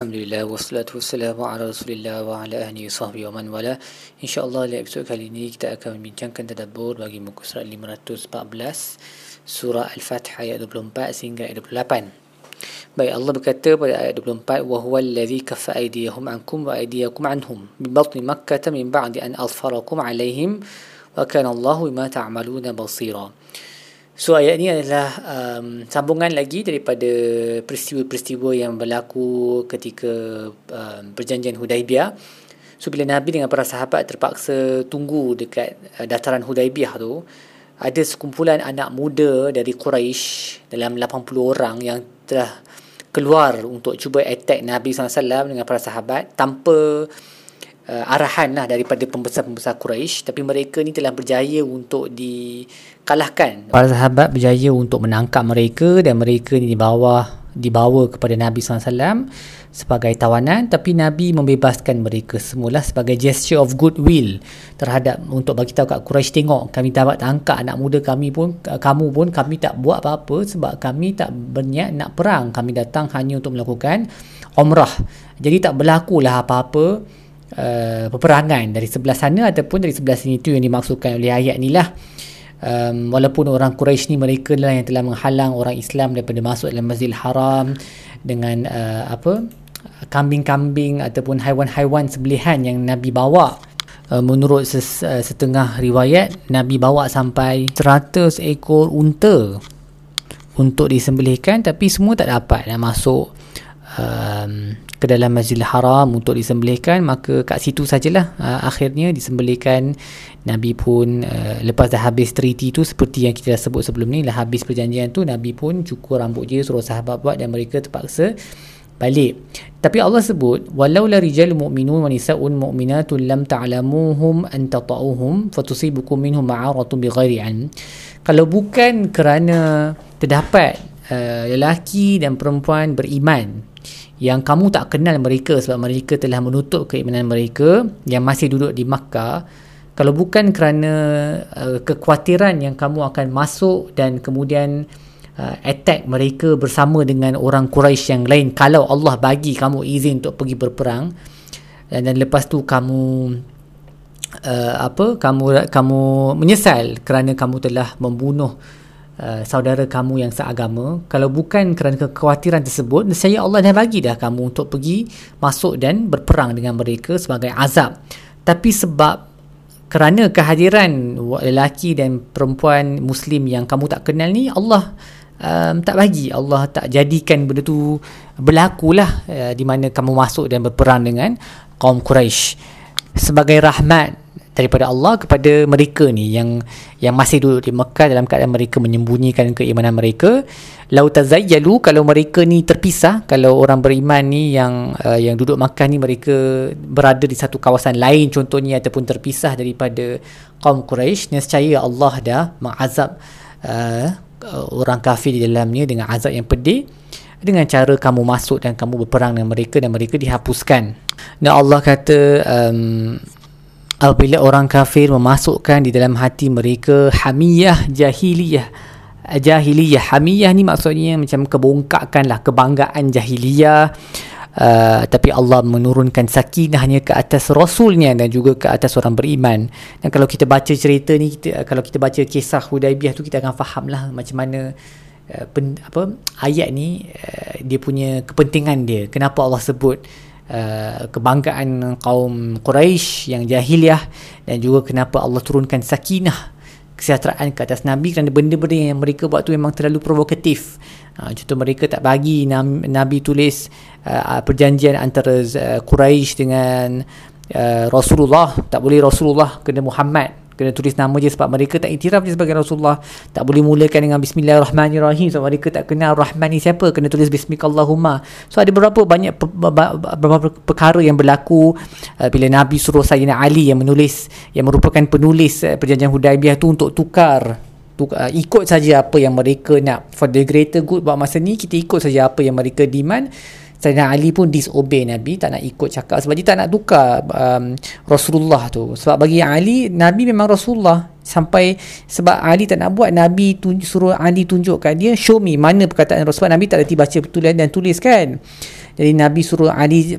الحمد لله والصلاة والسلام على رسول الله وعلى آله وصحبه ومن والاه. إن شاء الله لا أبسوك هليني كتاك من جنك تدبر باقي مكسر اللي مرتوز بأبلاس سورة الفاتحة آية 24 سنجا 28 Baik, Allah بكتب pada ayat 24 وَهُوَ الَّذِي كَفَ أَيْدِيَهُمْ عَنْكُمْ وَأَيْدِيَكُمْ عَنْهُمْ بِبَطْنِ مَكَّةَ مِنْ بَعْدِ أَنْ أَظْفَرَكُمْ عَلَيْهِمْ وَكَانَ اللَّهُ بِمَا تَعْمَلُونَ بَصِيرًا So ayat ini adalah um, sambungan lagi daripada peristiwa-peristiwa yang berlaku ketika um, perjanjian Hudaibiyah. So bila Nabi dengan para sahabat terpaksa tunggu dekat uh, dataran Hudaibiyah tu, ada sekumpulan anak muda dari Quraisy dalam 80 orang yang telah keluar untuk cuba attack Nabi SAW dengan para sahabat tanpa uh, arahan lah daripada pembesar-pembesar Quraisy tapi mereka ni telah berjaya untuk dikalahkan. Para sahabat berjaya untuk menangkap mereka dan mereka ni dibawa dibawa kepada Nabi SAW sebagai tawanan. Tapi Nabi membebaskan mereka semula sebagai gesture of goodwill terhadap untuk bagi tahu kat Quraisy tengok kami dapat tangkap anak muda kami pun kamu pun kami tak buat apa-apa sebab kami tak berniat nak perang. Kami datang hanya untuk melakukan umrah. Jadi tak berlakulah apa-apa uh, peperangan dari sebelah sana ataupun dari sebelah sini. Itu yang dimaksudkan oleh ayat ni lah. Um, walaupun orang Quraisy ni mereka lah yang telah menghalang orang Islam daripada masuk dalam Masjidil Haram dengan uh, apa kambing-kambing ataupun haiwan-haiwan sebelihan yang Nabi bawa. Uh, menurut uh, setengah riwayat Nabi bawa sampai 100 ekor unta untuk disembelihkan tapi semua tak dapat nak masuk um, ke dalam Masjidil Haram untuk disembelihkan maka kat situ sajalah uh, akhirnya disembelihkan. Nabi pun uh, lepas dah habis treaty tu seperti yang kita dah sebut sebelum ni lah habis perjanjian tu Nabi pun cukur rambut dia suruh sahabat buat dan mereka terpaksa balik. Tapi Allah sebut walau la rijal mu'minun wa nisa'un mu'minatun lam ta'lamuhum an tata'uhum fatusibukum minhum ma'aratun bighairi kalau bukan kerana terdapat uh, lelaki dan perempuan beriman yang kamu tak kenal mereka sebab mereka telah menutup keimanan mereka yang masih duduk di Makkah kalau bukan kerana uh, kekhawatiran yang kamu akan masuk dan kemudian uh, attack mereka bersama dengan orang Quraisy yang lain kalau Allah bagi kamu izin untuk pergi berperang dan, dan lepas tu kamu uh, apa kamu kamu menyesal kerana kamu telah membunuh Uh, saudara kamu yang seagama kalau bukan kerana kekhawatiran tersebut saya Allah dah bagi dah kamu untuk pergi masuk dan berperang dengan mereka sebagai azab. Tapi sebab kerana kehadiran lelaki dan perempuan muslim yang kamu tak kenal ni Allah um, tak bagi. Allah tak jadikan benda tu berlakulah uh, di mana kamu masuk dan berperang dengan kaum Quraisy. Sebagai rahmat daripada Allah kepada mereka ni yang yang masih duduk di Mekah dalam keadaan mereka menyembunyikan keimanan mereka. Lau tazayyalu kalau mereka ni terpisah kalau orang beriman ni yang uh, yang duduk Mekah ni mereka berada di satu kawasan lain contohnya ataupun terpisah daripada kaum Quraisy nescaya Allah dah mengazab uh, orang kafir di dalamnya dengan azab yang pedih dengan cara kamu masuk dan kamu berperang dengan mereka dan mereka dihapuskan. Dan Allah kata um, apabila orang kafir memasukkan di dalam hati mereka hamiyah jahiliyah. Jahiliyah. Hamiyah ni maksudnya macam kebongkakan lah kebanggaan jahiliyah. Uh, tapi Allah menurunkan sakinahnya ke atas rasulnya dan juga ke atas orang beriman. Dan kalau kita baca cerita ni kita, kalau kita baca kisah Hudaibiyah tu kita akan faham lah macam mana uh, pen, apa ayat ni uh, dia punya kepentingan dia. Kenapa Allah sebut Uh, kebanggaan kaum Quraisy yang jahiliah dan juga kenapa Allah turunkan sakinah kesejahteraan ke atas Nabi kerana benda-benda yang mereka buat tu memang terlalu provokatif. Uh, contoh mereka tak bagi Nabi tulis uh, perjanjian antara uh, Quraisy dengan uh, Rasulullah, tak boleh Rasulullah kena Muhammad kena tulis nama je sebab mereka tak iktiraf dia sebagai Rasulullah. Tak boleh mulakan dengan Bismillahirrahmanirrahim. Sebab mereka tak kenal Rahman ni siapa. Kena tulis Bismillahumma so ada beberapa banyak beberapa perkara yang berlaku uh, bila Nabi suruh Sayyidina Ali yang menulis yang merupakan penulis uh, perjanjian Hudaibiyah tu untuk tukar uh, ikut saja apa yang mereka nak. For the greater good buat masa ni kita ikut saja apa yang mereka demand Sayyidina Ali pun disobey Nabi tak nak ikut cakap. Sebab dia tak nak tukar um, Rasulullah tu. Sebab bagi Ali Nabi memang Rasulullah. Sampai sebab Ali tak nak buat Nabi tunjuk, suruh Ali tunjukkan. Dia show me mana perkataan Rasulullah Nabi tak reti baca betul dan tulis kan jadi Nabi suruh Ali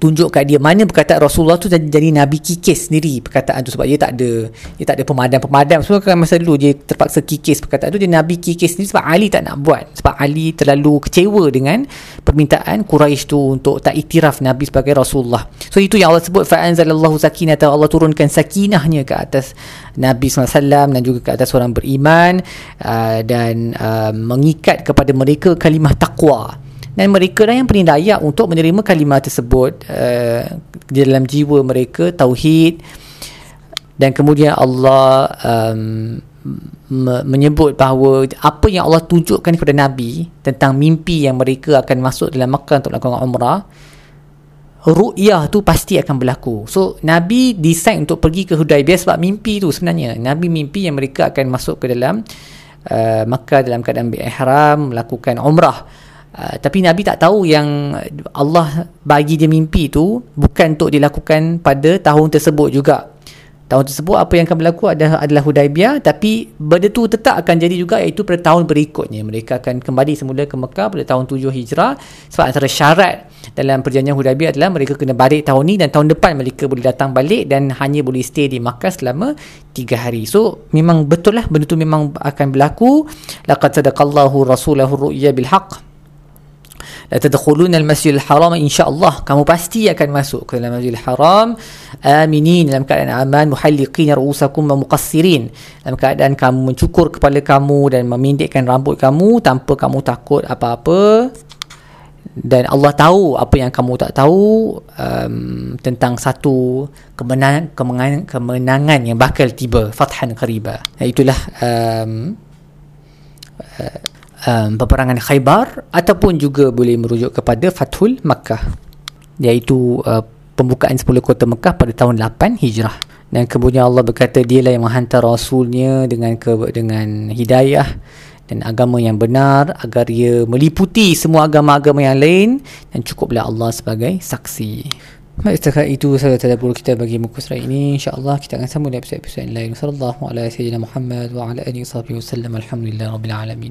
tunjuk kat dia mana perkataan Rasulullah tu jadi, jadi Nabi kikis sendiri perkataan tu. Sebab dia tak ada dia tak ada pemadam-pemadam. Semua kan masa dulu dia terpaksa kikis perkataan tu dia Nabi kikis sendiri sebab Ali tak nak buat. Sebab Ali terlalu kecewa dengan permintaan Quraisy tu untuk tak iktiraf Nabi sebagai Rasulullah. So itu yang Allah sebut fa'anzalallahu sakinata. Allah turunkan sakinahnya ke atas Nabi SAW dan juga ke atas orang beriman uh, dan uh, mengikat kepada mereka kalimah taqwa dan mereka lah yang paling layak untuk menerima kalimah tersebut. Uh, di dalam jiwa mereka tauhid. Dan kemudian Allah um, me- menyebut bahawa apa yang Allah tunjukkan kepada Nabi tentang mimpi yang mereka akan masuk dalam Makkah untuk melakukan umrah ru'yah tu pasti akan berlaku. So Nabi decide untuk pergi ke Hudaibiyah sebab mimpi tu sebenarnya. Nabi mimpi yang mereka akan masuk ke dalam uh, Makkah dalam keadaan berihram melakukan umrah Uh, tapi Nabi tak tahu yang Allah bagi dia mimpi tu bukan untuk dilakukan pada tahun tersebut juga. Tahun tersebut apa yang akan berlaku adalah, adalah Hudaibiyah tapi benda tu tetap akan jadi juga iaitu pada tahun berikutnya. Mereka akan kembali semula ke Mekah pada tahun 7 Hijrah sebab antara syarat dalam perjanjian Hudaibiyah adalah mereka kena balik tahun ni dan tahun depan mereka boleh datang balik dan hanya boleh stay di Makkah selama 3 hari. So memang betul lah benda tu memang akan berlaku. Laqad sadaqallahu rasulahu ru'ya bil haqq la tadkhuluna al-masjidil haram insyaallah kamu pasti akan masuk ke dalam masjidil haram aminin dalam keadaan aman. muhalliqin ru'usakum wa muqassirin dalam keadaan kamu mencukur kepala kamu dan memindikkan rambut kamu tanpa kamu takut apa-apa. Dan Allah tahu apa yang kamu tak tahu um, tentang satu kemenangan, kemenangan kemenangan yang bakal tiba. Fathan qariba. Itulah um, uh, um, peperangan Khaybar ataupun juga boleh merujuk kepada Fathul Makkah iaitu uh, pembukaan 10 kota Makkah pada tahun 8 Hijrah dan kemudian Allah berkata dialah yang menghantar rasulnya dengan ke, dengan hidayah dan agama yang benar agar ia meliputi semua agama-agama yang lain dan cukuplah Allah sebagai saksi. Baik, setakat itu saya tadabbur kita bagi muka surat ini. InsyaAllah kita akan sambung di episod-episod lain. Sallallahu alaihi wa Muhammad wa ala alihi wa sallam. Alhamdulillah Rabbil Alamin.